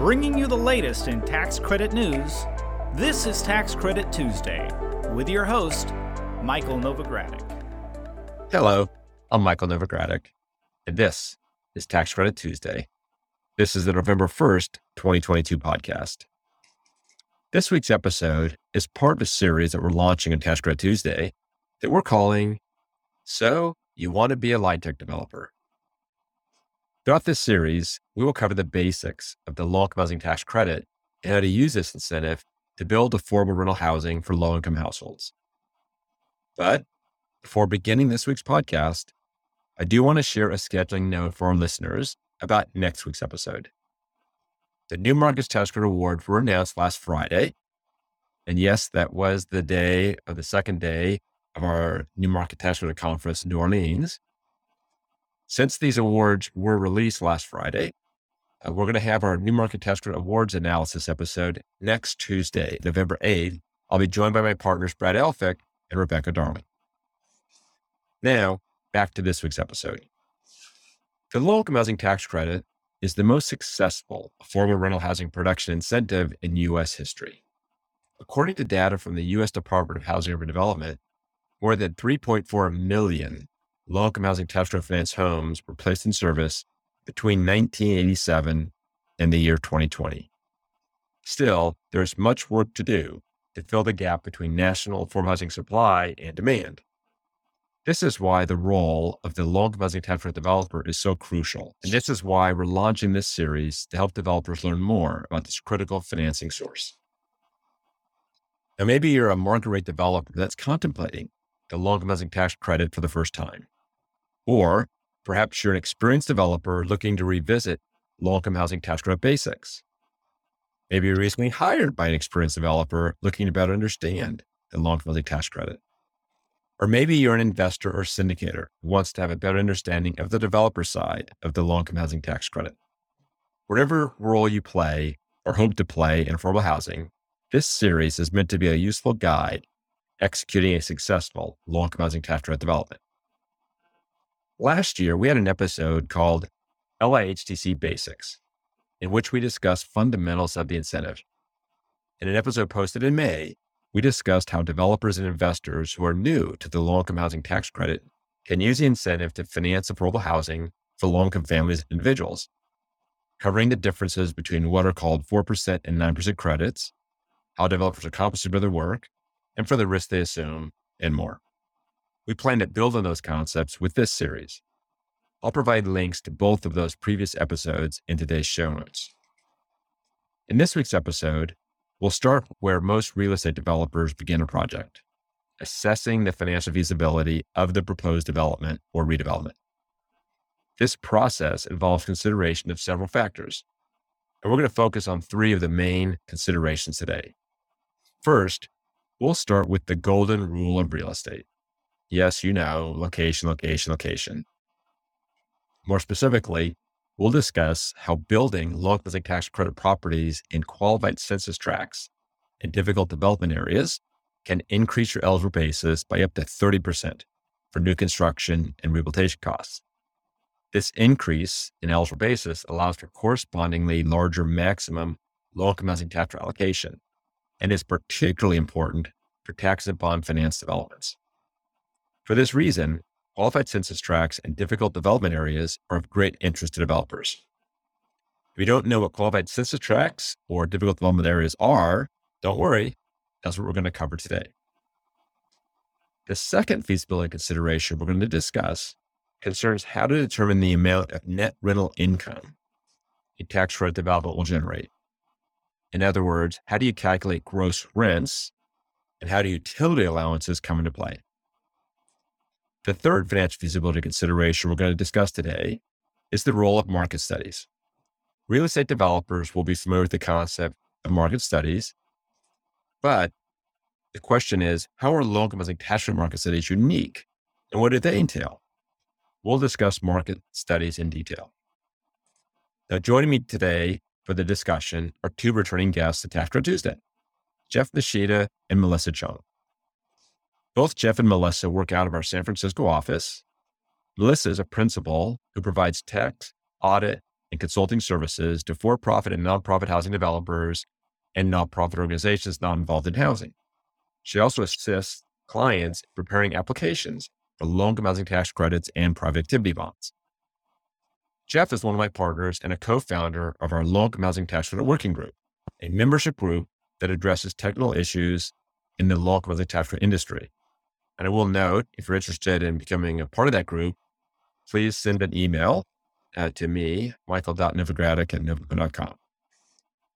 Bringing you the latest in tax credit news, this is Tax Credit Tuesday with your host, Michael Novogradac. Hello, I'm Michael Novogradac, and this is Tax Credit Tuesday. This is the November 1st, 2022 podcast. This week's episode is part of a series that we're launching on Tax Credit Tuesday that we're calling So You Want to Be a LIHTC Developer. Throughout this series, we will cover the basics of the low income housing tax credit and how to use this incentive to build affordable rental housing for low income households. But before beginning this week's podcast, I do want to share a scheduling note for our listeners about next week's episode. The New Markets Tax Credit Awards were announced last Friday. And yes, that was the day of the second day of our New Market Tax Credit Conference in New Orleans. Since these awards were released last Friday, uh, we're going to have our New Market Credit Awards analysis episode next Tuesday, November 8th. I'll be joined by my partners, Brad Elphick and Rebecca Darling. Now, back to this week's episode. The low income housing tax credit is the most successful affordable rental housing production incentive in U.S. history. According to data from the U.S. Department of Housing and Development, more than 3.4 million low income housing tax credit finance homes were placed in service between 1987 and the year 2020. Still, there is much work to do to fill the gap between national affordable housing supply and demand. This is why the role of the income housing tax credit developer is so crucial. And this is why we're launching this series to help developers learn more about this critical financing source. Now, maybe you're a market rate developer that's contemplating the income housing tax credit for the first time. Or perhaps you're an experienced developer looking to revisit low income housing tax credit basics. Maybe you're recently hired by an experienced developer looking to better understand the low income housing tax credit. Or maybe you're an investor or syndicator who wants to have a better understanding of the developer side of the low income housing tax credit. Whatever role you play or hope to play in affordable housing, this series is meant to be a useful guide executing a successful low income housing tax credit development. Last year, we had an episode called LIHTC Basics, in which we discussed fundamentals of the incentive. In an episode posted in May, we discussed how developers and investors who are new to the low income housing tax credit can use the incentive to finance affordable housing for low income families and individuals, covering the differences between what are called 4% and 9% credits, how developers are compensated for their work, and for the risk they assume, and more. We plan to build on those concepts with this series. I'll provide links to both of those previous episodes in today's show notes. In this week's episode, we'll start where most real estate developers begin a project assessing the financial feasibility of the proposed development or redevelopment. This process involves consideration of several factors, and we're going to focus on three of the main considerations today. First, we'll start with the golden rule of real estate. Yes, you know, location, location, location. More specifically, we'll discuss how building low income tax credit properties in qualified census tracts in difficult development areas can increase your eligible basis by up to 30% for new construction and rehabilitation costs. This increase in eligible basis allows for correspondingly larger maximum low income housing tax allocation and is particularly important for tax and bond finance developments. For this reason, qualified census tracts and difficult development areas are of great interest to developers. If you don't know what qualified census tracts or difficult development areas are, don't worry. That's what we're going to cover today. The second feasibility consideration we're going to discuss concerns how to determine the amount of net rental income a tax credit development will generate. In other words, how do you calculate gross rents and how do utility allowances come into play? The third financial feasibility consideration we're going to discuss today is the role of market studies. Real estate developers will be familiar with the concept of market studies, but the question is, how are low income housing tax market studies unique and what do they entail? We'll discuss market studies in detail. Now, joining me today for the discussion are two returning guests at Tax Credit Tuesday, Jeff Nishida and Melissa Chung. Both Jeff and Melissa work out of our San Francisco office. Melissa is a principal who provides tax, audit, and consulting services to for profit and nonprofit housing developers and nonprofit organizations not involved in housing. She also assists clients preparing applications for low income housing tax credits and private activity bonds. Jeff is one of my partners and a co founder of our low income housing tax credit working group, a membership group that addresses technical issues in the low income housing tax credit industry. And I will note if you're interested in becoming a part of that group, please send an email uh, to me, michael.novogradac at novoco.com.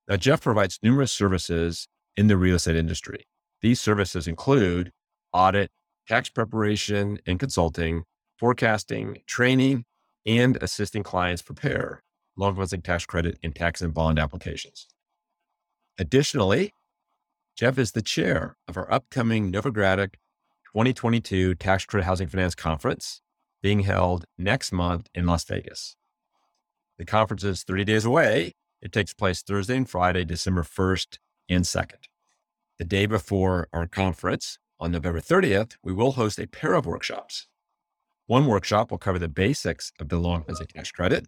Now, Jeff provides numerous services in the real estate industry. These services include audit, tax preparation and consulting, forecasting, training, and assisting clients prepare long closing tax credit and tax and bond applications. Additionally, Jeff is the chair of our upcoming Novogradac 2022 Tax Credit Housing Finance Conference being held next month in Las Vegas. The conference is 30 days away. It takes place Thursday and Friday, December 1st and 2nd. The day before our conference, on November 30th, we will host a pair of workshops. One workshop will cover the basics of the long closing tax credit,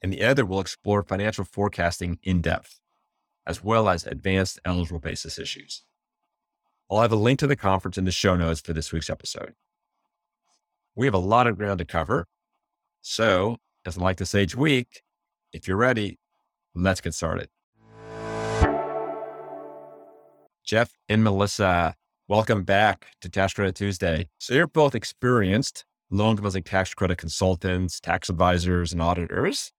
and the other will explore financial forecasting in depth, as well as advanced eligible basis issues. I'll have a link to the conference in the show notes for this week's episode. We have a lot of ground to cover. So, as I like to say each week, if you're ready, let's get started. Jeff and Melissa, welcome back to Tax Credit Tuesday. So, you're both experienced loan closing tax credit consultants, tax advisors, and auditors,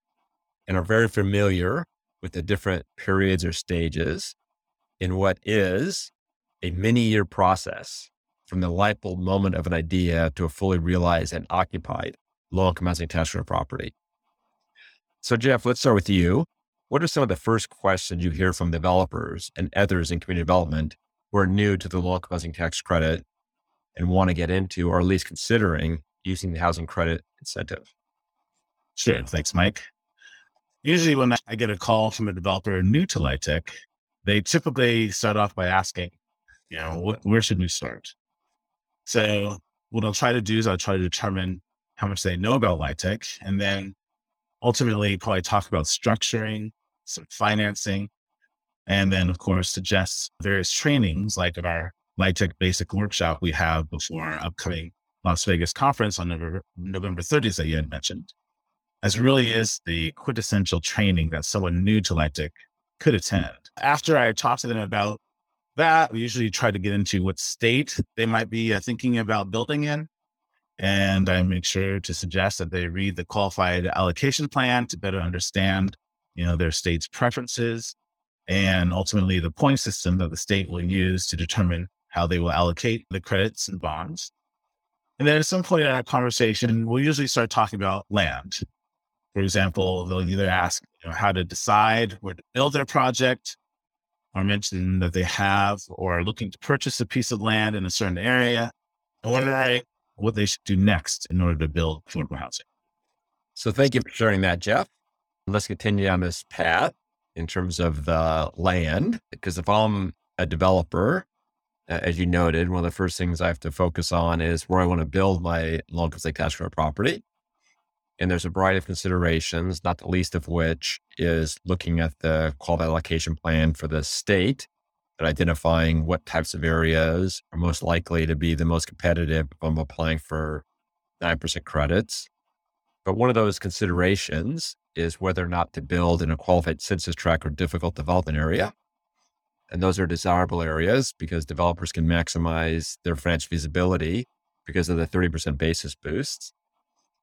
and are very familiar with the different periods or stages in what is a many year process from the light bulb moment of an idea to a fully realized and occupied low income housing tax credit property. So, Jeff, let's start with you. What are some of the first questions you hear from developers and others in community development who are new to the low income housing tax credit and want to get into, or at least considering using the housing credit incentive? Sure. Thanks, Mike. Usually, when I get a call from a developer new to LIHTC, they typically start off by asking, you know, wh- where should we start? So what I'll try to do is I'll try to determine how much they know about LIHTC and then ultimately probably talk about structuring, some financing, and then of course suggest various trainings like at our LIHTC basic workshop we have before our upcoming Las Vegas conference on November, November 30th that you had mentioned. As really is the quintessential training that someone new to LIHTC could attend. After I talk to them about that, we usually try to get into what state they might be uh, thinking about building in. And I make sure to suggest that they read the qualified allocation plan to better understand, you know, their state's preferences and ultimately the point system that the state will use to determine how they will allocate the credits and bonds. And then at some point in our conversation, we'll usually start talking about land. For example, they'll either ask you know, how to decide where to build their project, or mentioning that they have or are looking to purchase a piece of land in a certain area and wondering what they should do next in order to build affordable housing. So thank you for sharing that, Jeff. Let's continue on this path in terms of the land, because if I'm a developer, as you noted, one of the first things I have to focus on is where I want to build my long term tax credit property. And there's a variety of considerations, not the least of which is looking at the qualified allocation plan for the state and identifying what types of areas are most likely to be the most competitive if I'm applying for 9% credits. But one of those considerations is whether or not to build in a qualified census tract or difficult development area. And those are desirable areas because developers can maximize their financial feasibility because of the 30% basis boosts.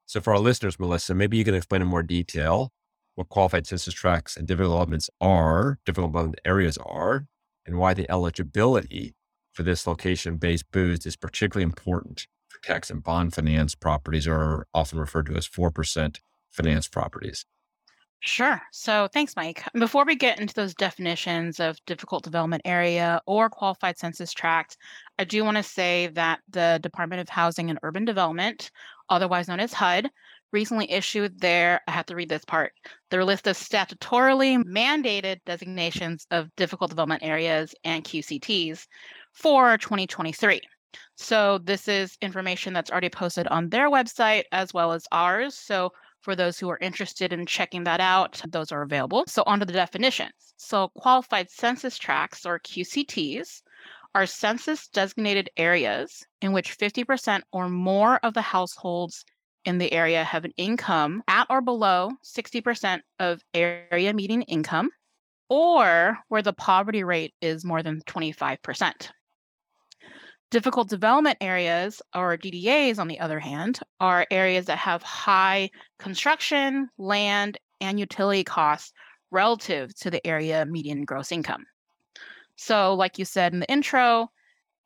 So for our listeners, Melissa, maybe you can explain in more detail what qualified census tracts and difficult developments are, development areas are, and why the eligibility for this location-based boost is particularly important for tax and bond finance properties are often referred to as 4% finance properties. Sure. So thanks, Mike. Before we get into those definitions of difficult development area or qualified census tract, I do want to say that the Department of Housing and Urban Development otherwise known as HUD, recently issued their, I have to read this part, their list of statutorily mandated designations of difficult development areas and QCTs for 2023. So this is information that's already posted on their website as well as ours. So For those who are interested in checking that out, those are available. So, on to the definitions. So, qualified census tracts or QCTs are census designated areas in which 50% or more of the households in the area have an income at or below 60% of area median income, or where the poverty rate is more than 25%. Difficult development areas, or DDAs, on the other hand, are areas that have high construction, land, and utility costs relative to the area median gross income. So, like you said in the intro,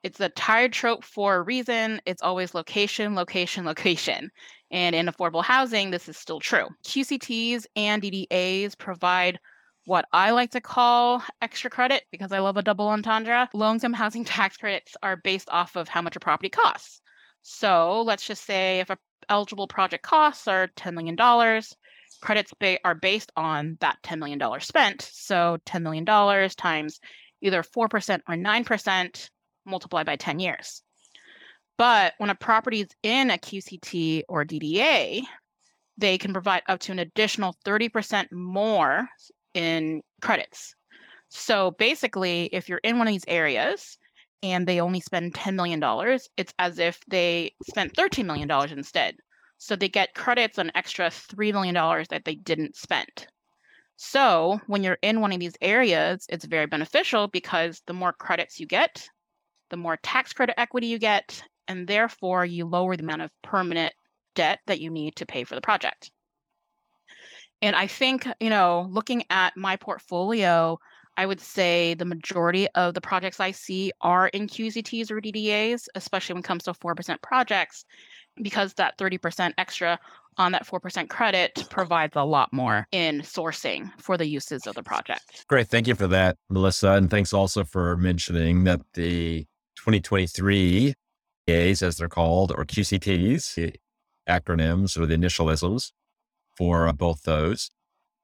it's a tired trope for a reason. It's always location, location, location. And in affordable housing, this is still true. QCTs and DDAs provide what I like to call extra credit because I love a double entendre. Low income housing tax credits are based off of how much a property costs. So let's just say if a eligible project costs are $10 million, credits ba- are based on that $10 million spent. So $10 million times either 4% or 9% multiplied by 10 years. But when a property is in a QCT or DDA, they can provide up to an additional 30% more in credits. So basically, if you're in one of these areas and they only spend $10 million, it's as if they spent $13 million instead. So they get credits an extra $3 million that they didn't spend. So when you're in one of these areas, it's very beneficial because the more credits you get, the more tax credit equity you get, and therefore you lower the amount of permanent debt that you need to pay for the project. And I think, you know, looking at my portfolio, I would say the majority of the projects I see are in QCTs or DDAs, especially when it comes to 4% projects, because that 30% extra on that 4% credit provides a lot more in sourcing for the uses of the project. Great. Thank you for that, Melissa. And thanks also for mentioning that the 2023 A's, as they're called, or QCTs, the acronyms or the initialisms, for uh, both those.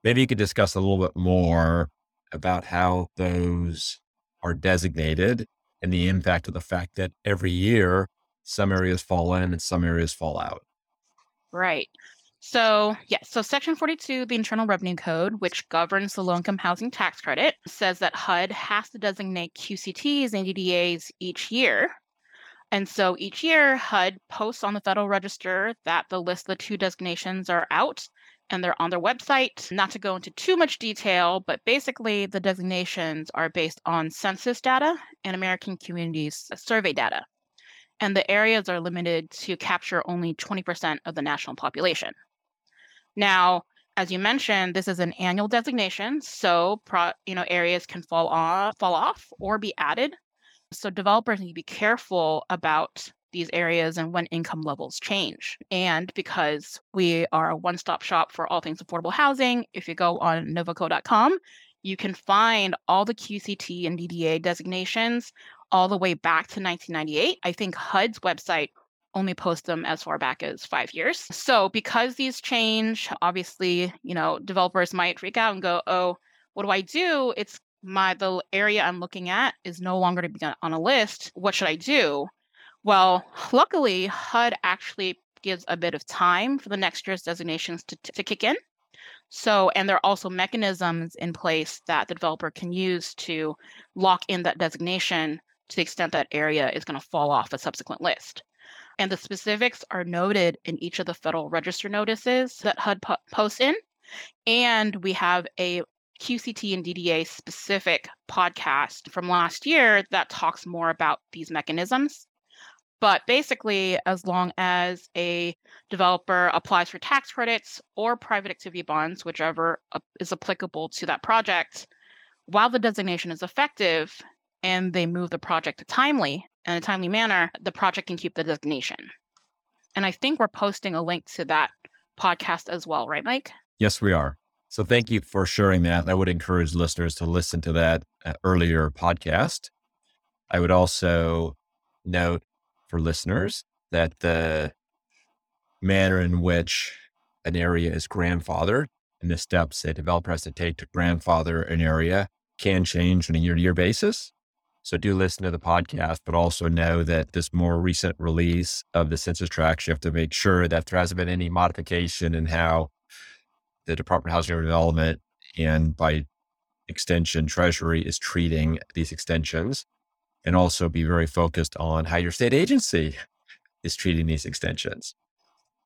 Maybe you could discuss a little bit more about how those are designated and the impact of the fact that every year some areas fall in and some areas fall out. Right. So, yes, so Section 42, the Internal Revenue Code, which governs the low income housing tax credit, says that HUD has to designate QCTs and DDAs each year. And so each year, HUD posts on the Federal Register that the list of the two designations are out and they're on their website. Not to go into too much detail, but basically the designations are based on census data and American Communities Survey data. And the areas are limited to capture only 20% of the national population. Now, as you mentioned, this is an annual designation, so pro, you know areas can fall off, fall off or be added. So developers need to be careful about these areas and when income levels change. And because we are a one stop shop for all things affordable housing, if you go on novoco.com, you can find all the QCT and DDA designations all the way back to 1998. I think HUD's website only posts them as far back as five years. So because these change, obviously, you know, developers might freak out and go, oh, what do I do? It's my the area I'm looking at is no longer to be on a list. What should I do? Well, luckily, HUD actually gives a bit of time for the next year's designations to, to kick in. So, and there are also mechanisms in place that the developer can use to lock in that designation to the extent that area is going to fall off a subsequent list. And the specifics are noted in each of the Federal Register notices that HUD po- posts in. And we have a QCT and DDA specific podcast from last year that talks more about these mechanisms. But basically, as long as a developer applies for tax credits or private activity bonds, whichever uh, is applicable to that project, while the designation is effective and they move the project timely in a timely manner, the project can keep the designation. And I think we're posting a link to that podcast as well, right, Mike? Yes, we are. So thank you for sharing that. I would encourage listeners to listen to that uh, earlier podcast. I would also note for listeners that the manner in which an area is grandfathered and the steps a developer has to take to grandfather an area can change on a year to year basis. So do listen to the podcast, but also know that this more recent release of the census tracts, you have to make sure that there hasn't been any modification in how the Department of Housing and Development and by extension, Treasury is treating these extensions and also be very focused on how your state agency is treating these extensions.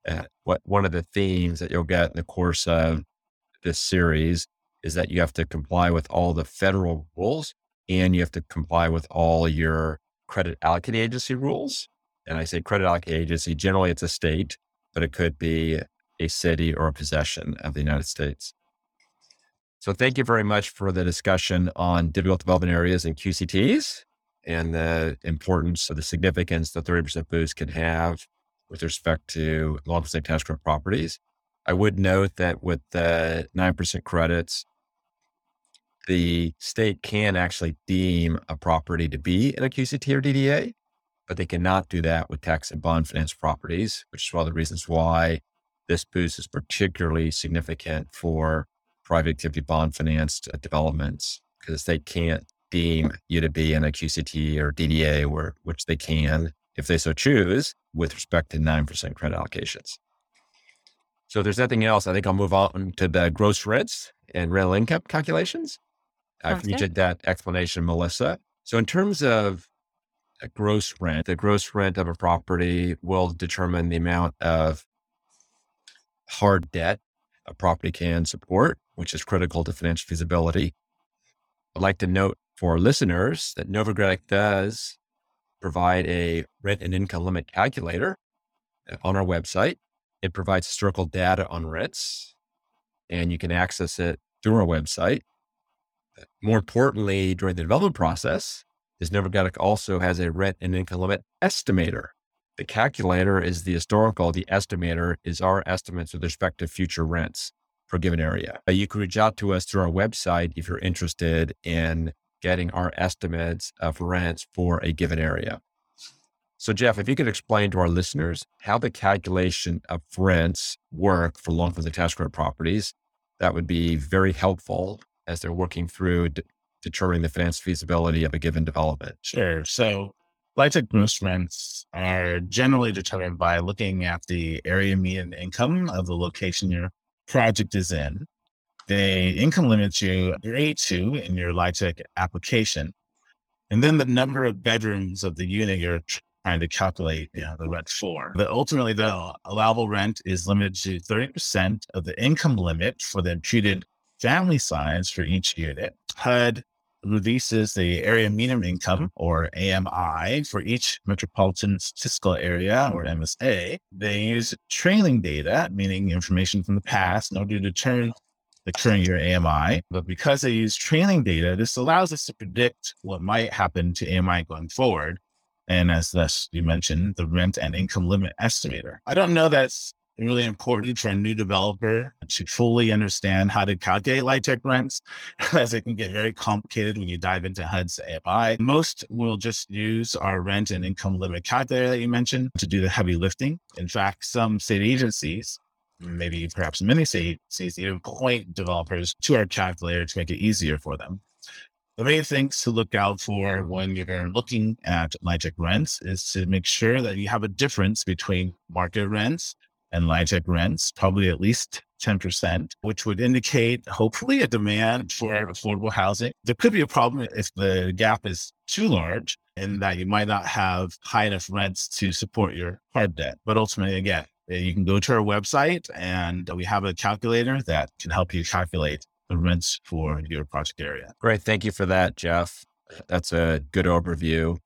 Uh, what one of the themes that you'll get in the course of this series is that you have to comply with all the federal rules and you have to comply with all your credit allocating agency rules. And I say credit allocating agency, generally it's a state, but it could be a city or a possession of the United States. So thank you very much for the discussion on difficult development areas and QCTs and the importance of the significance the 30% boost can have with respect to long percent tax credit properties. I would note that with the 9% credits, the state can actually deem a property to be in a QCT or DDA, but they cannot do that with tax and bond finance properties, which is one of the reasons why this boost is particularly significant for private activity bond financed uh, developments because they can't deem you to be in a QCT or DDA, where, which they can, if they so choose, with respect to 9% credit allocations. So if there's nothing else, I think I'll move on to the gross rents and rental income calculations. I appreciate that explanation, Melissa. So in terms of a gross rent, the gross rent of a property will determine the amount of hard debt a property can support, which is critical to financial feasibility. I'd like to note for listeners that Novogradac does provide a rent and income limit calculator uh, on our website. It provides historical data on rents, and you can access it through our website. More importantly, during the development process, is Novogradac also has a rent and income limit estimator. The calculator is the historical, the estimator is our estimates with respect to future rents for a given area. You can reach out to us through our website if you're interested in getting our estimates of rents for a given area. So, Jeff, if you could explain to our listeners how the calculation of rents work for long term attached credit properties, that would be very helpful as they're working through de- determining the finance feasibility of a given development. Sure. So, LIHTC rents are generally determined by looking at the area median income of the location your project is in. The income limits you agree to in your LIHTC application. And then the number of bedrooms of the unit you're trying to calculate you know, the rent for. But ultimately, the allowable rent is limited to 30% of the income limit for the imputed family size for each unit. HUD releases the area median income mm-hmm. or AMI for each metropolitan statistical area or MSA. They use trailing data, meaning information from the past, in order to determine the current year AMI. But because they use trailing data, this allows us to predict what might happen to AMI going forward. And as thus you mentioned, the rent and income limit estimator. I don't know that's really important for a new developer to fully understand how to calculate LIHTC rents, as it can get very complicated when you dive into HUD's AMI. Most will just use our rent and income limit calculator that you mentioned to do the heavy lifting. In fact, some state agencies, maybe perhaps many state agencies, even point developers to our calculator to make it easier for them. The main things to look out for when you're looking at LIHTC rents is to make sure that you have a difference between market rents and LIHTC rents, probably at least 10%, which would indicate hopefully a demand for affordable housing. There could be a problem if the gap is too large and that you might not have high enough rents to support your hard debt. But ultimately, again, eh, you can go to our website and we have a calculator that can help you calculate the rents for your project area. Great. Thank you for that, Jeff. That's a good overview.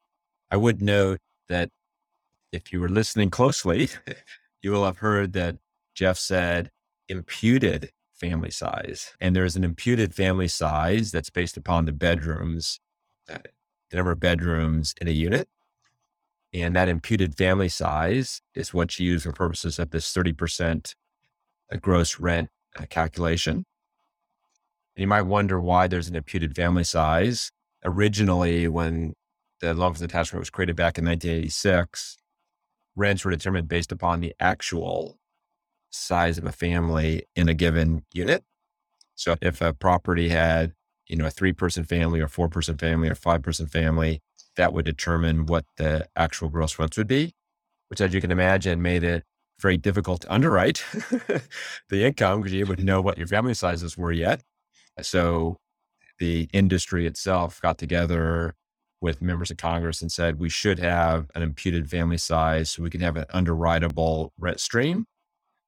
I would note that if you were listening closely, you will have heard that Jeff said imputed family size. And there's an imputed family size that's based upon the bedrooms, uh, the number of bedrooms in a unit. And that imputed family size is what you use for purposes of this 30% uh, gross rent uh, calculation. And you might wonder why there's an imputed family size. Originally, when the long attachment was created back in 1986, rents were determined based upon the actual size of a family in a given unit. So if a property had, you know, a three person family or four person family or five person family, that would determine what the actual gross rents would be, which as you can imagine made it very difficult to underwrite the income because you wouldn't know what your family sizes were yet. So the industry itself got together with members of Congress and said we should have an imputed family size so we can have an underwritable rent stream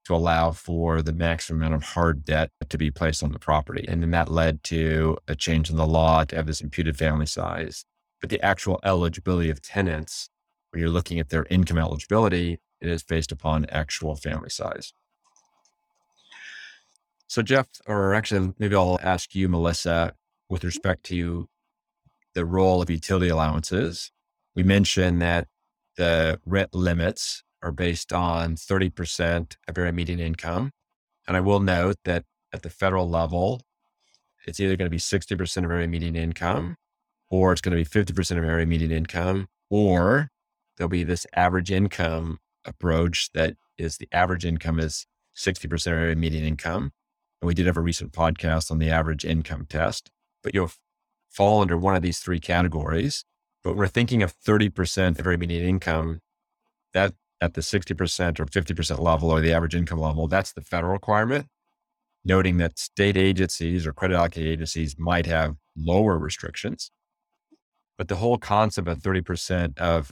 to allow for the maximum amount of hard debt to be placed on the property. And then that led to a change in the law to have this imputed family size. But the actual eligibility of tenants, when you're looking at their income eligibility, it is based upon actual family size. So, Jeff, or actually, maybe I'll ask you, Melissa, with respect to the role of utility allowances. We mentioned that the rent limits are based on 30% of your median income. And I will note that at the federal level, it's either going to be 60% of area median income, or it's going to be 50% of area median income, or there'll be this average income approach that is the average income is 60% of area median income. And we did have a recent podcast on the average income test, but you'll fall under one of these three categories. But we're thinking of 30% of median income. That at the 60% or 50% level or the average income level, that's the federal requirement. Noting that state agencies or credit allocating agencies might have lower restrictions. But the whole concept of 30% of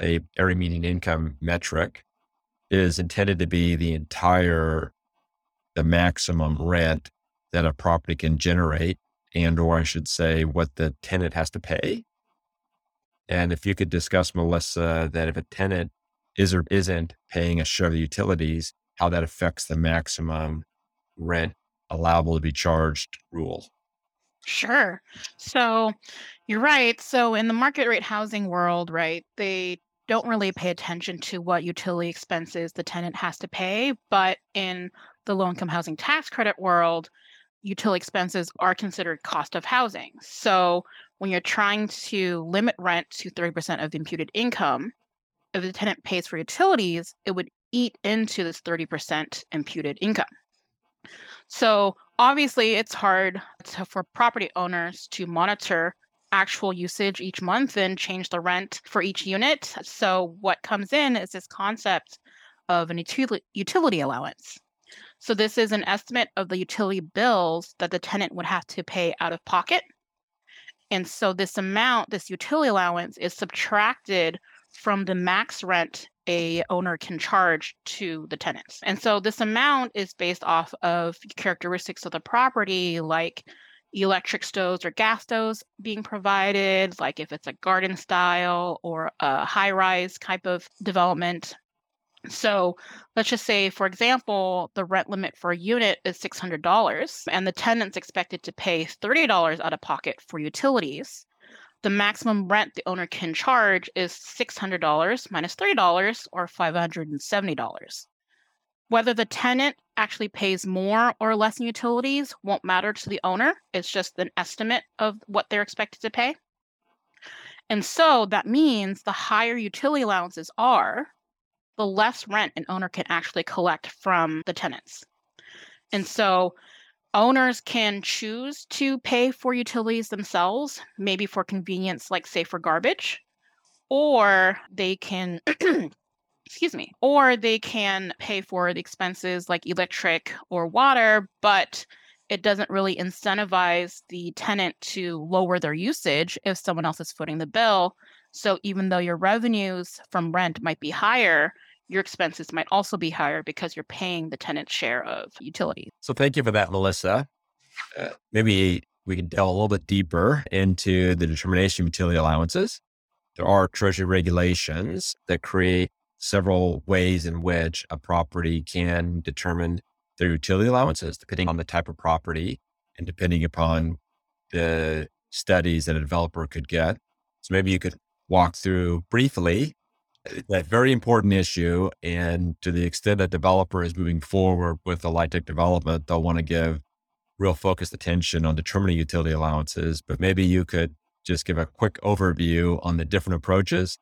a area median income metric is intended to be the entire, the maximum rent that a property can generate and, or I should say, what the tenant has to pay. And if you could discuss, Melissa, that if a tenant is or isn't paying a share of the utilities, how that affects the maximum rent allowable to be charged rule. Sure. So you're right. So in the market rate housing world, right, they don't really pay attention to what utility expenses the tenant has to pay. But in the low income housing tax credit world, utility expenses are considered cost of housing. So when you're trying to limit rent to 30% of the imputed income, if the tenant pays for utilities, it would eat into this 30% imputed income. So obviously, it's hard to, for property owners to monitor actual usage each month and change the rent for each unit. So what comes in is this concept of an utility, utility allowance. So this is an estimate of the utility bills that the tenant would have to pay out of pocket. And so this amount, this utility allowance is subtracted from the max rent a owner can charge to the tenants. And so this amount is based off of characteristics of the property like electric stoves or gas stoves being provided, like if it's a garden style or a high rise type of development. So let's just say, for example, the rent limit for a unit is $600 and the tenant's expected to pay $30 out of pocket for utilities the maximum rent the owner can charge is $600 minus $30 or $570. Whether the tenant actually pays more or less in utilities won't matter to the owner. It's just an estimate of what they're expected to pay. And so that means the higher utility allowances are, the less rent an owner can actually collect from the tenants. And so owners can choose to pay for utilities themselves, maybe for convenience, like say for garbage, or they can, excuse me, or they can pay for the expenses like electric or water, but it doesn't really incentivize the tenant to lower their usage if someone else is footing the bill. So even though your revenues from rent might be higher, your expenses might also be higher because you're paying the tenant's share of utilities. So thank you for that, Melissa. Uh, maybe we can delve a little bit deeper into the determination of utility allowances. There are Treasury regulations that create several ways in which a property can determine their utility allowances, depending on the type of property and depending upon the studies that a developer could get. So maybe you could walk through briefly uh, that very important issue. And to the extent a developer is moving forward with the LIHTC development, they'll want to give real focused attention on determining utility allowances. But maybe you could just give a quick overview on the different approaches,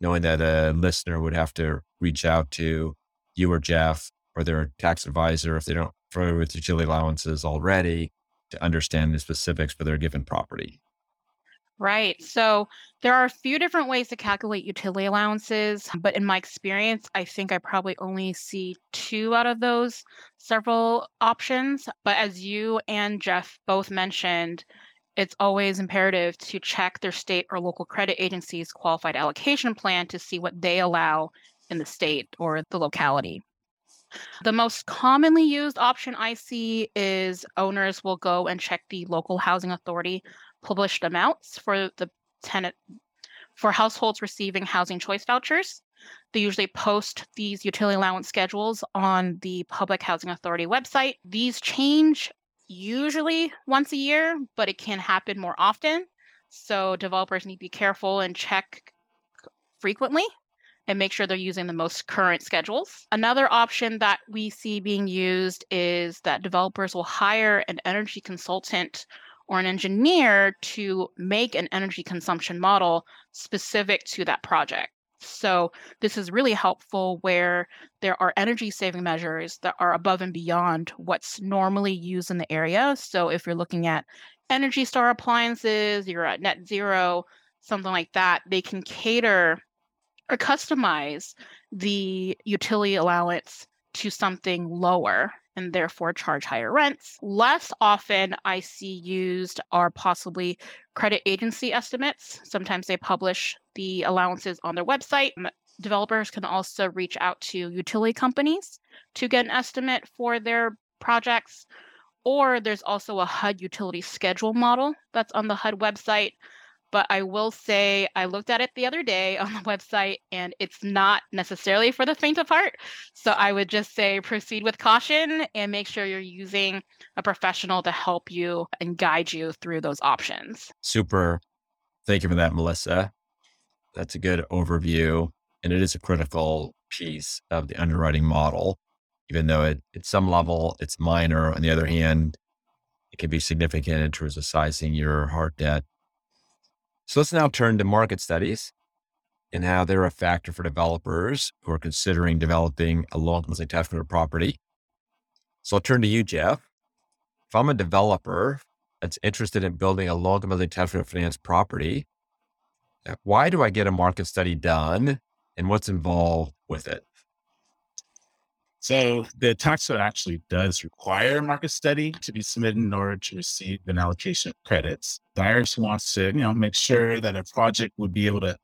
knowing that a listener would have to reach out to you or Jeff or their tax advisor if they don't familiar with utility allowances already to understand the specifics for their given property. Right. So there are a few different ways to calculate utility allowances, but in my experience, I think I probably only see two out of those several options. But as you and Jeff both mentioned, it's always imperative to check their state or local credit agency's qualified allocation plan to see what they allow in the state or the locality. The most commonly used option I see is owners will go and check the local housing authority published amounts for the tenant for households receiving housing choice vouchers. They usually post these utility allowance schedules on the Public Housing Authority website. These change usually once a year, but it can happen more often. So developers need to be careful and check frequently and make sure they're using the most current schedules. Another option that we see being used is that developers will hire an energy consultant or an engineer to make an energy consumption model specific to that project. So, this is really helpful where there are energy saving measures that are above and beyond what's normally used in the area. So, if you're looking at Energy Star appliances, you're at net zero, something like that, they can cater or customize the utility allowance to something lower and therefore charge higher rents. Less often I see used are possibly credit agency estimates. Sometimes they publish the allowances on their website. Developers can also reach out to utility companies to get an estimate for their projects. Or there's also a HUD utility schedule model that's on the HUD website but I will say I looked at it the other day on the website and it's not necessarily for the faint of heart. So I would just say proceed with caution and make sure you're using a professional to help you and guide you through those options. Super. Thank you for that, Melissa. That's a good overview. And it is a critical piece of the underwriting model, even though it, at some level it's minor. On the other hand, it can be significant in terms of sizing your hard debt so let's now turn to market studies and how they're a factor for developers who are considering developing a long term tax credit property. So I'll turn to you, Jeff. If I'm a developer that's interested in building a tax credit finance property, why do I get a market study done and what's involved with it? So the tax code actually does require a market study to be submitted in order to receive an allocation of credits. The IRS wants to, you know, make sure that a project would be able to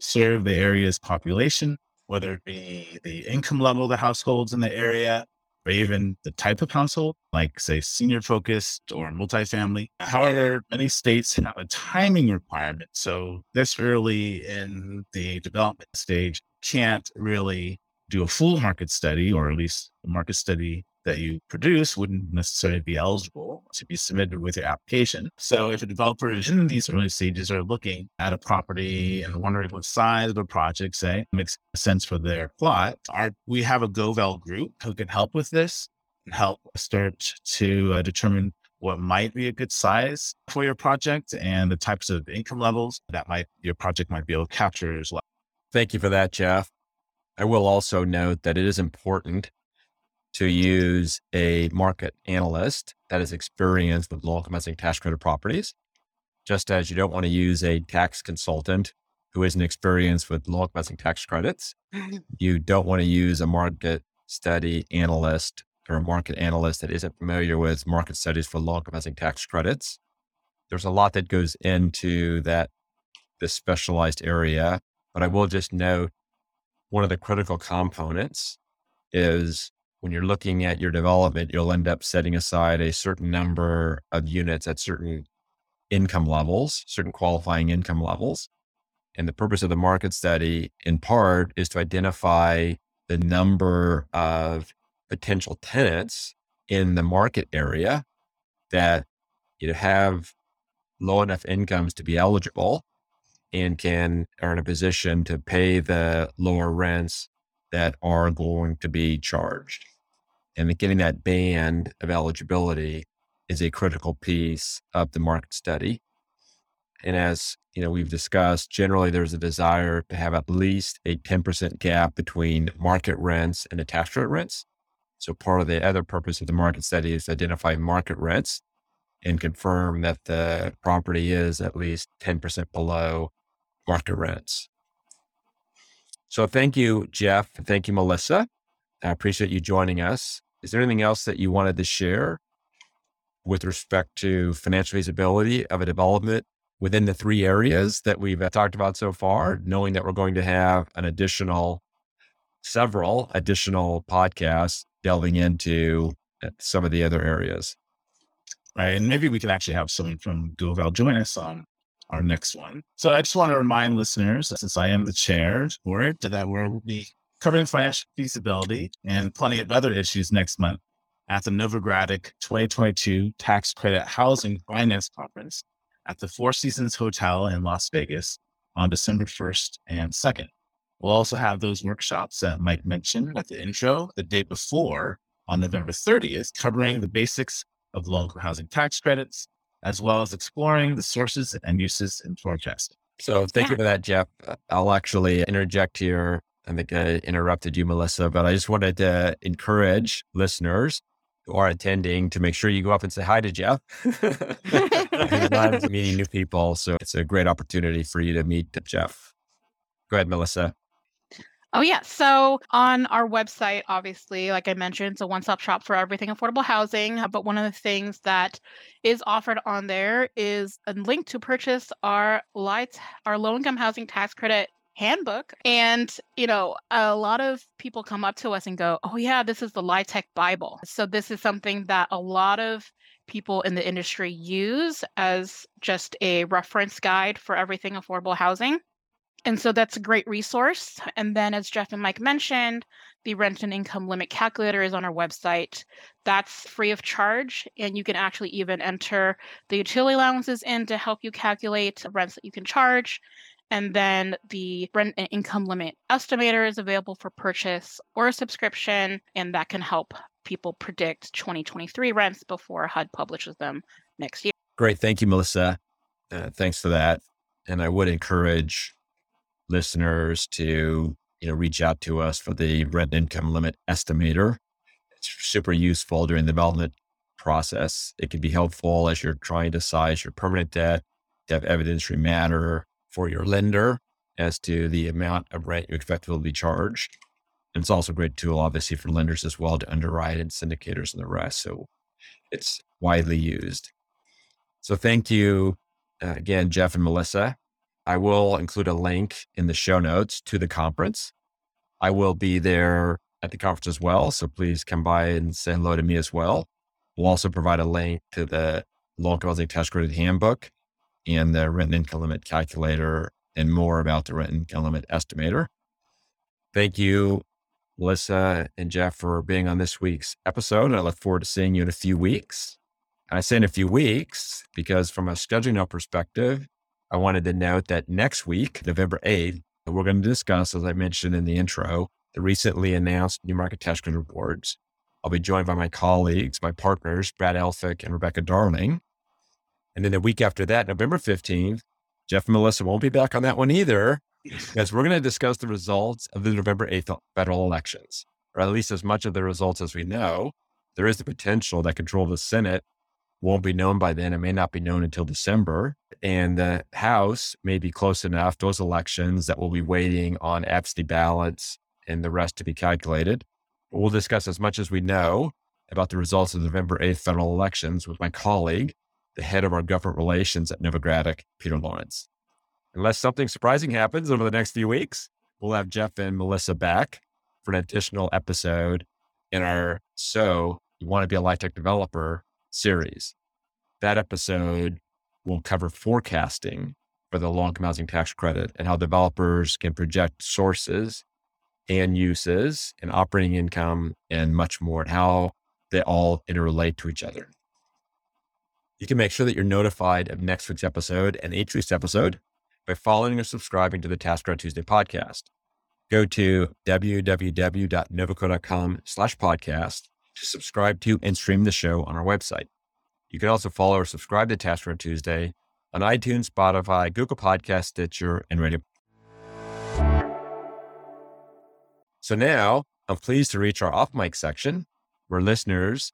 serve the area's population, whether it be the income level of the households in the area, or even the type of household, like say senior focused or multifamily. However, many states have a timing requirement. So this early in the development stage can't really do a full market study, or at least a market study that you produce wouldn't necessarily be eligible to be submitted with your application. So if a developer is in these early stages are looking at a property and wondering what size of the project, say, makes sense for their plot, our, we have a GoVal group who can help with this and help start to uh, determine what might be a good size for your project and the types of income levels that might your project might be able to capture as well. Thank you for that, Jeff. I will also note that it is important to use a market analyst that is experienced with low income tax credit properties, just as you don't want to use a tax consultant who isn't experienced with low income tax credits. You don't want to use a market study analyst or a market analyst that isn't familiar with market studies for low income tax credits. There's a lot that goes into that this specialized area, but I will just note one of the critical components is when you're looking at your development, you'll end up setting aside a certain number of units at certain income levels, certain qualifying income levels. And the purpose of the market study, in part, is to identify the number of potential tenants in the market area that you know, have low enough incomes to be eligible and can are in a position to pay the lower rents that are going to be charged. And getting that band of eligibility is a critical piece of the market study. And as you know, we've discussed, generally there's a desire to have at least a 10% gap between market rents and attached rate rents. So part of the other purpose of the market study is identify market rents and confirm that the property is at least 10% below market rents. So thank you, Jeff. Thank you, Melissa. I appreciate you joining us. Is there anything else that you wanted to share with respect to financial feasibility of a development within the three areas that we've uh, talked about so far, knowing that we're going to have an additional, several additional podcasts delving into uh, some of the other areas? Right. And maybe we could actually have someone from GoVal join us on our next one. So I just want to remind listeners, since I am the chair for it, that we'll be covering financial feasibility and plenty of other issues next month at the Novogradac 2022 Tax Credit Housing Finance Conference at the Four Seasons Hotel in Las Vegas on December 1st and 2nd. We'll also have those workshops that Mike mentioned at the intro the day before on November 30th, covering the basics of income housing tax credits, as well as exploring the sources and uses in forecasting. So thank you for that, Jeff. Uh, I'll actually interject here. I think I interrupted you, Melissa, but I just wanted to encourage listeners who are attending to make sure you go up and say hi to Jeff. meeting new people. So it's a great opportunity for you to meet Jeff. Go ahead, Melissa. Oh, yeah. So on our website, obviously, like I mentioned, it's a one stop shop for everything affordable housing. Uh, but one of the things that is offered on there is a link to purchase our light, our low income housing tax credit handbook. And, you know, a lot of people come up to us and go, oh, yeah, this is the LIHTC Bible. So this is something that a lot of people in the industry use as just a reference guide for everything affordable housing. And so that's a great resource. And then, as Jeff and Mike mentioned, the rent and income limit calculator is on our website. That's free of charge. And you can actually even enter the utility allowances in to help you calculate rents that you can charge. And then the rent and income limit estimator is available for purchase or a subscription, and that can help people predict 2023 rents before HUD publishes them next year. Great. Thank you, Melissa. Uh, thanks for that. And I would encourage listeners to you know reach out to us for the rent income limit estimator. It's super useful during the development process. It can be helpful as you're trying to size your permanent debt to have evidentiary matter for your lender as to the amount of rent you expect will be charged. And it's also a great tool, obviously, for lenders as well to underwrite and syndicators and the rest. So it's widely used. So thank you uh, again, Jeff and Melissa. I will include a link in the show notes to the conference. I will be there at the conference as well. So please come by and say hello to me as well. We'll also provide a link to the local housing tax credit handbook and the rent income limit calculator and more about the rent income limit estimator. Thank you, Melissa and Jeff, for being on this week's episode. I look forward to seeing you in a few weeks. And I say in a few weeks because, from a scheduling perspective, I wanted to note that next week, November 8th, we're going to discuss, as I mentioned in the intro, the recently announced new market tax credit rewards. I'll be joined by my colleagues, my partners, Brad Elphick and Rebecca Darling, and then the week after that, November 15th, Jeff and Melissa won't be back on that one either, because we're going to discuss the results of the November 8th federal elections, or at least as much of the results as we know. There is the potential that control of the Senate won't be known by then. It may not be known until December. And the House may be close enough, those elections that will be waiting on absentee ballots and the rest to be calculated. We'll discuss as much as we know about the results of the November 8th federal elections with my colleague, the head of our government relations at Novogradac, Peter Lawrence. Unless something surprising happens over the next few weeks, we'll have Jeff and Melissa back for an additional episode in our So You Want to Be a LIHTC Developer series. That episode will cover forecasting for the low-income housing tax credit and how developers can project sources and uses and operating income and much more and how they all interrelate to each other. You can make sure that you're notified of next week's episode and each week's episode by following or subscribing to the Tax Credit Tuesday podcast. Go to www.novoco.com slash podcast to subscribe to and stream the show on our website. You can also follow or subscribe to Tax Credit Tuesday on iTunes, Spotify, Google Podcast, Stitcher, and Radio. So now I'm pleased to reach our off mic section where listeners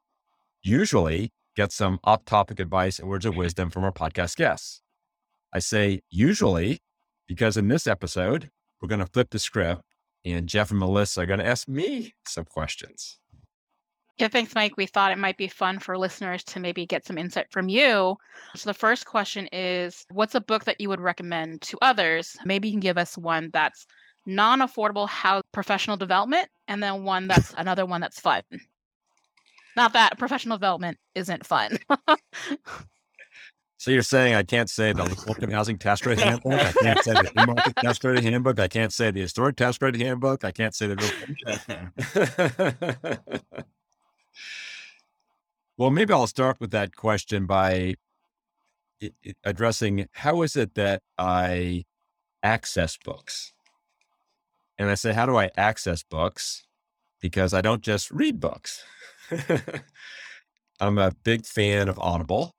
usually get some off topic advice and words of wisdom from our podcast guests. I say usually because in this episode, we're going to flip the script and Jeff and Melissa are going to ask me some questions. Yeah, thanks, Mike. We thought it might be fun for listeners to maybe get some insight from you. So, the first question is What's a book that you would recommend to others? Maybe you can give us one that's non affordable how professional development, and then one that's another one that's fun. Not that professional development isn't fun. So you're saying I can't say the open housing tax credit handbook. I can't say the market tax credit handbook. I can't say the historic tax credit handbook. I can't say the. well, maybe I'll start with that question by addressing how is it that I access books? And I say, how do I access books? Because I don't just read books. I'm a big fan of Audible.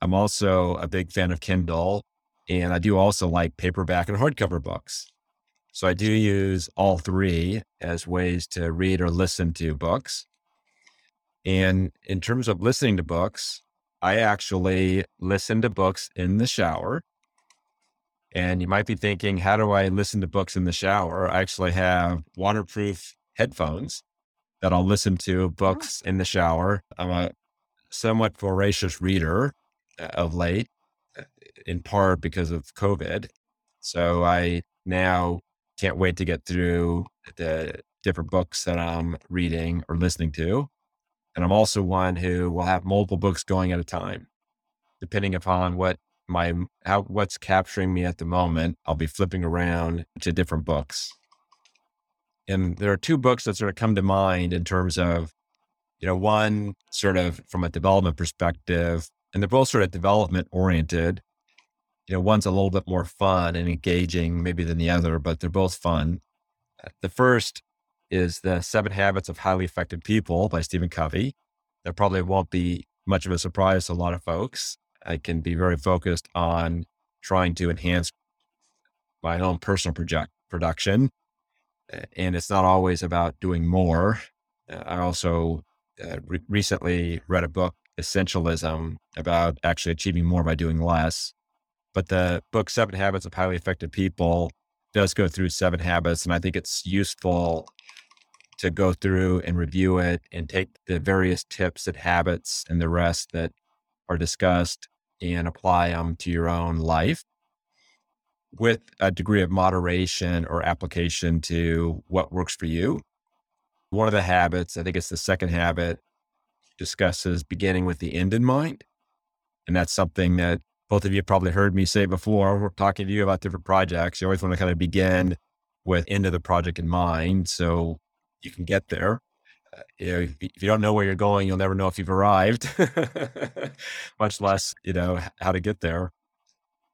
I'm also a big fan of Kindle, and I do also like paperback and hardcover books. So I do use all three as ways to read or listen to books. And in terms of listening to books, I actually listen to books in the shower. And you might be thinking, how do I listen to books in the shower? I actually have waterproof headphones that I'll listen to oh. books in the shower. I'm a somewhat voracious reader. Uh, of late, uh, in part because of COVID. So I now can't wait to get through the different books that I'm reading or listening to. And I'm also one who will have multiple books going at a time, depending upon what my how what's capturing me at the moment. I'll be flipping around to different books. And there are two books that sort of come to mind in terms of, you know, one sort of from a development perspective, and they're both sort of development oriented. You know, one's a little bit more fun and engaging maybe than the other, but they're both fun. The first is the Seven Habits of Highly Effective People by Stephen Covey. That probably won't be much of a surprise to a lot of folks. I can be very focused on trying to enhance my own personal project production. And it's not always about doing more. Uh, I also uh, re- recently read a book essentialism about actually achieving more by doing less. But the book, Seven Habits of Highly Effective People, does go through seven habits. And I think it's useful to go through and review it and take the various tips and habits and the rest that are discussed and apply them to your own life with a degree of moderation or application to what works for you. One of the habits, I think it's the second habit, discusses beginning with the end in mind. And that's something that both of you probably heard me say before. We're talking to you about different projects. You always want to kind of begin with end of the project in mind so you can get there. Uh, you know, if, if you don't know where you're going, you'll never know if you've arrived, much less, you know, how to get there.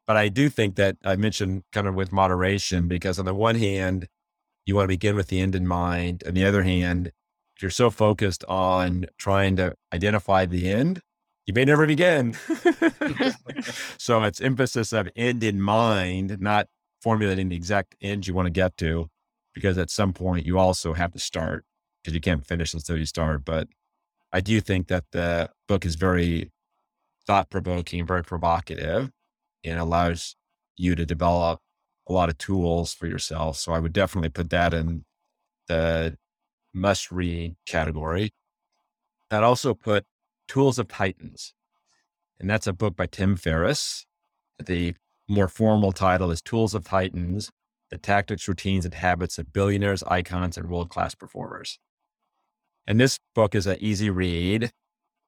But I do think that I mentioned kind of with moderation because on the one hand, you want to begin with the end in mind. On the other hand, if you're so focused on trying to identify the end, you may never begin. so it's emphasis of end in mind, not formulating the exact end you want to get to, because at some point you also have to start because you can't finish until you start. But I do think that the book is very thought provoking, very provocative, and allows you to develop a lot of tools for yourself. So I would definitely put that in the must read category. I'd also put Tools of Titans. And that's a book by Tim Ferriss. The more formal title is Tools of Titans The Tactics, Routines, and Habits of Billionaires, Icons, and World Class Performers. And this book is an easy read.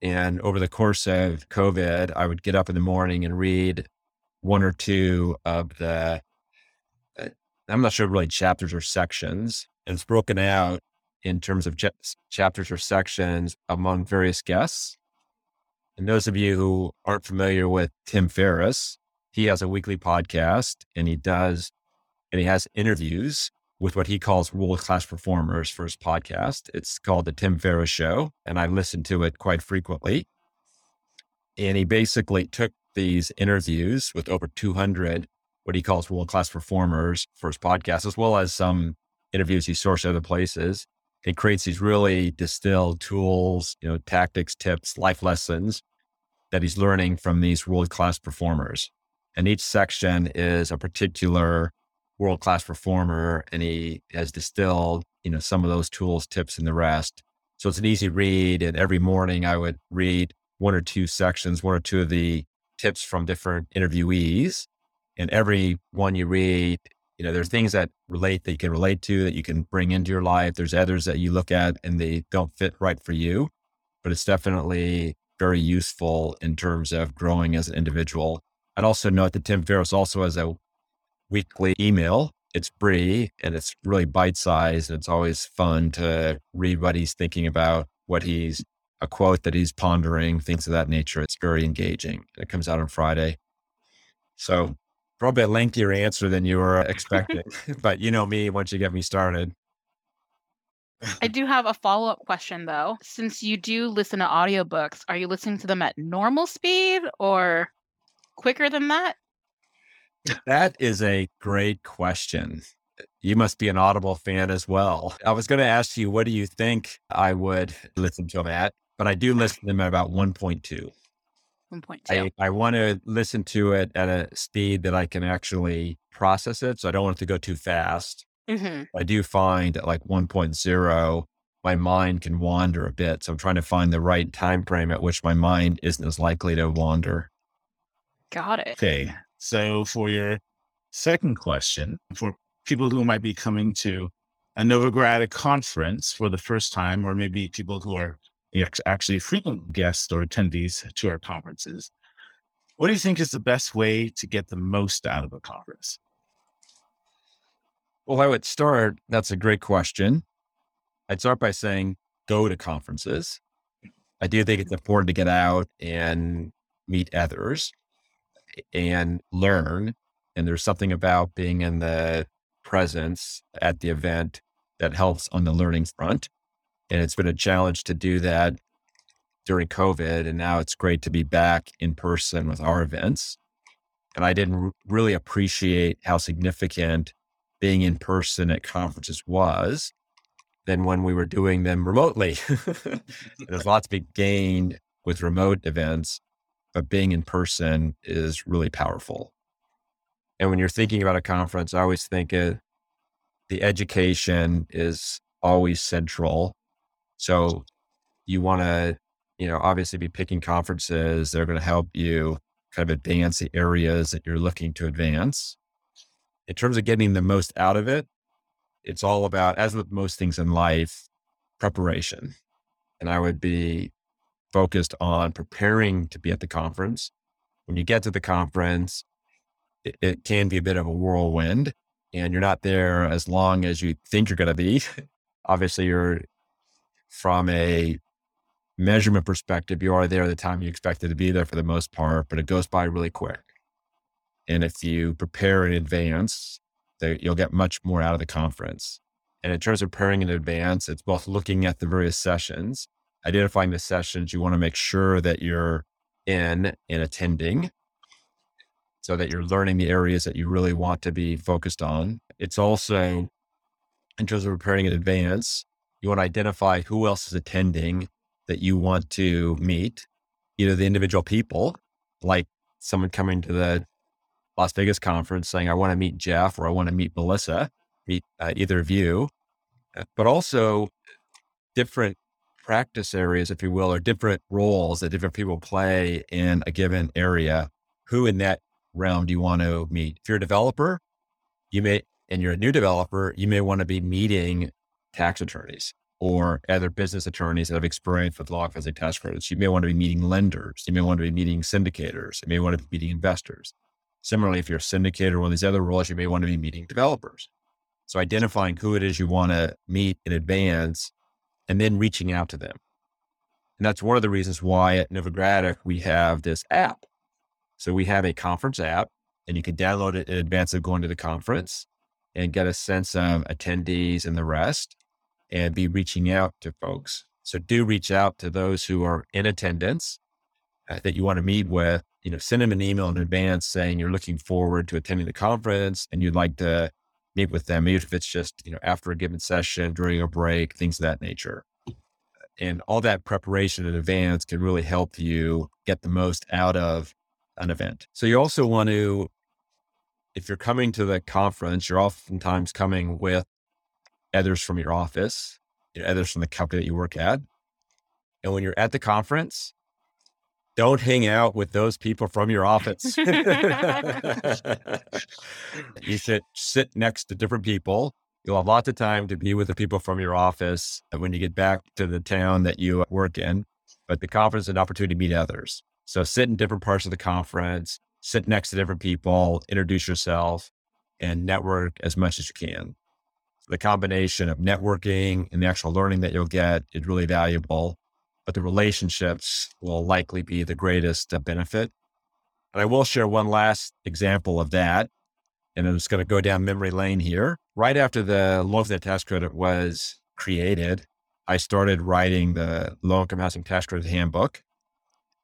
And over the course of COVID, I would get up in the morning and read one or two of the, uh, I'm not sure really chapters or sections. And it's broken out in terms of ch- chapters or sections among various guests. And those of you who aren't familiar with Tim Ferriss, he has a weekly podcast and he does, and he has interviews with what he calls world class performers for his podcast. It's called The Tim Ferriss Show, and I listen to it quite frequently. And he basically took these interviews with over 200 what he calls world class performers for his podcast, as well as some interviews he sourced other places He creates these really distilled tools, you know, tactics, tips, life lessons that he's learning from these world class performers. And each section is a particular world class performer, and he has distilled, you know, some of those tools, tips, and the rest. So it's an easy read. And every morning I would read one or two sections, one or two of the tips from different interviewees. And every one you read, you know, there's things that relate that you can relate to that you can bring into your life. There's others that you look at and they don't fit right for you, but it's definitely very useful in terms of growing as an individual. I'd also note that Tim Ferriss also has a weekly email. It's free and it's really bite sized. And It's always fun to read what he's thinking about, what he's a quote that he's pondering, things of that nature. It's very engaging. It comes out on Friday. So probably a lengthier answer than you were expecting, but you know me once you get me started. I do have a follow up question though. Since you do listen to audiobooks, are you listening to them at normal speed or quicker than that? That is a great question. You must be an Audible fan as well. I was going to ask you, what do you think I would listen to them at? But I do listen to them at about 1.2. 1.2. I, I want to listen to it at a speed that I can actually process it. So I don't want it to go too fast. hmm I do find at like 1.0, my mind can wander a bit. So I'm trying to find the right time frame at which my mind isn't as likely to wander. Got it. Okay. So for your second question, for people who might be coming to a Novogradac conference for the first time, or maybe people who are actually frequent guests or attendees to our conferences, what do you think is the best way to get the most out of a conference? Well, I would start. That's a great question. I'd start by saying go to conferences. I do think it's important to get out and meet others and learn. And there's something about being in the presence at the event that helps on the learning front. And it's been a challenge to do that during COVID. And now it's great to be back in person with our events. And I didn't r- really appreciate how significant being in person at conferences was than when we were doing them remotely. There's lots to be gained with remote events, but being in person is really powerful. And when you're thinking about a conference, I always think it, the education is always central. So you want to, you know, obviously be picking conferences that are going to help you kind of advance the areas that you're looking to advance. In terms of getting the most out of it, it's all about, as with most things in life, preparation. And I would be focused on preparing to be at the conference. When you get to the conference, it, it can be a bit of a whirlwind and you're not there as long as you think you're going to be. Obviously, you're from a measurement perspective, you are there the time you expected to be there for the most part, but it goes by really quick. And if you prepare in advance, you'll get much more out of the conference. And in terms of preparing in advance, it's both looking at the various sessions, identifying the sessions you want to make sure that you're in and attending so that you're learning the areas that you really want to be focused on. It's also, in terms of preparing in advance, you want to identify who else is attending that you want to meet, either the individual people, like someone coming to the Las Vegas conference saying, I want to meet Jeff or I want to meet Melissa, meet uh, either of you, but also different practice areas, if you will, or different roles that different people play in a given area. Who in that realm do you want to meet? If you're a developer, you may, and you're a new developer, you may want to be meeting tax attorneys or other business attorneys that have experience with low-income housing tax credits. You may want to be meeting lenders. You may want to be meeting syndicators. You may want to be meeting investors. Similarly, if you're a syndicator or one of these other roles, you may want to be meeting developers. So identifying who it is you want to meet in advance and then reaching out to them. And that's one of the reasons why at Novogradac we have this app. So we have a conference app and you can download it in advance of going to the conference and get a sense of attendees and the rest and be reaching out to folks. So do reach out to those who are in attendance uh, that you want to meet with. You know, send them an email in advance saying you're looking forward to attending the conference and you'd like to meet with them, even if it's just, you know, after a given session, during a break, things of that nature. And all that preparation in advance can really help you get the most out of an event. So you also want to, if you're coming to the conference, you're oftentimes coming with others from your office, you know, others from the company that you work at. And when you're at the conference, don't hang out with those people from your office. you should sit next to different people. You'll have lots of time to be with the people from your office uh, when you get back to the town that you uh, work in. But the conference is an opportunity to meet others. So sit in different parts of the conference, sit next to different people, introduce yourself, and network as much as you can. The combination of networking and the actual learning that you'll get is really valuable but the relationships will likely be the greatest uh, benefit. And I will share one last example of that. And I'm just going to go down memory lane here. Right after the low income tax credit was created, I started writing the low income housing tax credit handbook.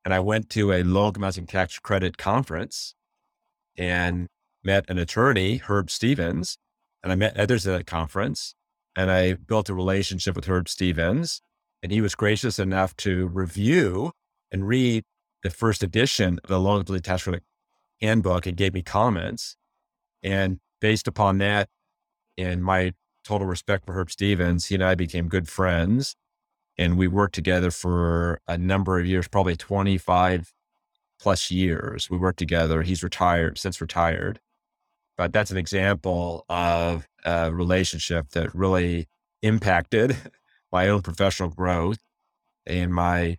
And I went to a low income housing tax credit conference and met an attorney, Herb Stevens, and I met others at that conference. And I built a relationship with Herb Stevens. And he was gracious enough to review and read the first edition of the loan ability tax handbook and gave me comments. And based upon that and my total respect for Herb Stevens, he and I became good friends. And we worked together for a number of years, probably 25 plus years. We worked together. He's retired, since retired. But that's an example of a relationship that really impacted my own professional growth and my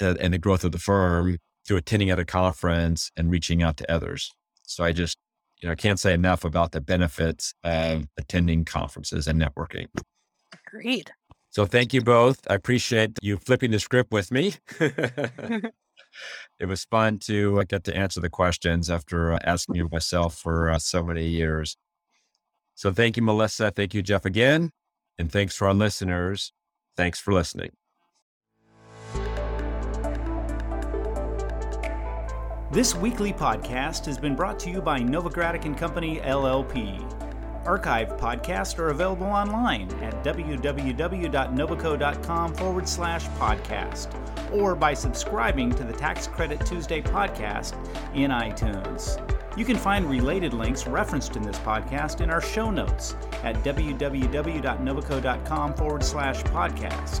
uh, and the growth of the firm through attending at a conference and reaching out to others. So I just, you know, I can't say enough about the benefits of attending conferences and networking. Agreed. So thank you both. I appreciate you flipping the script with me. it was fun to uh, get to answer the questions after uh, asking myself for uh, so many years. So thank you, Melissa. Thank you, Jeff, again. And thanks to our listeners. Thanks for listening. This weekly podcast has been brought to you by Novogradac and Company LLP. Archive podcasts are available online at www.novoco.com forward slash podcast or by subscribing to the Tax Credit Tuesday podcast in iTunes. You can find related links referenced in this podcast in our show notes at www.novoco.com forward slash podcast.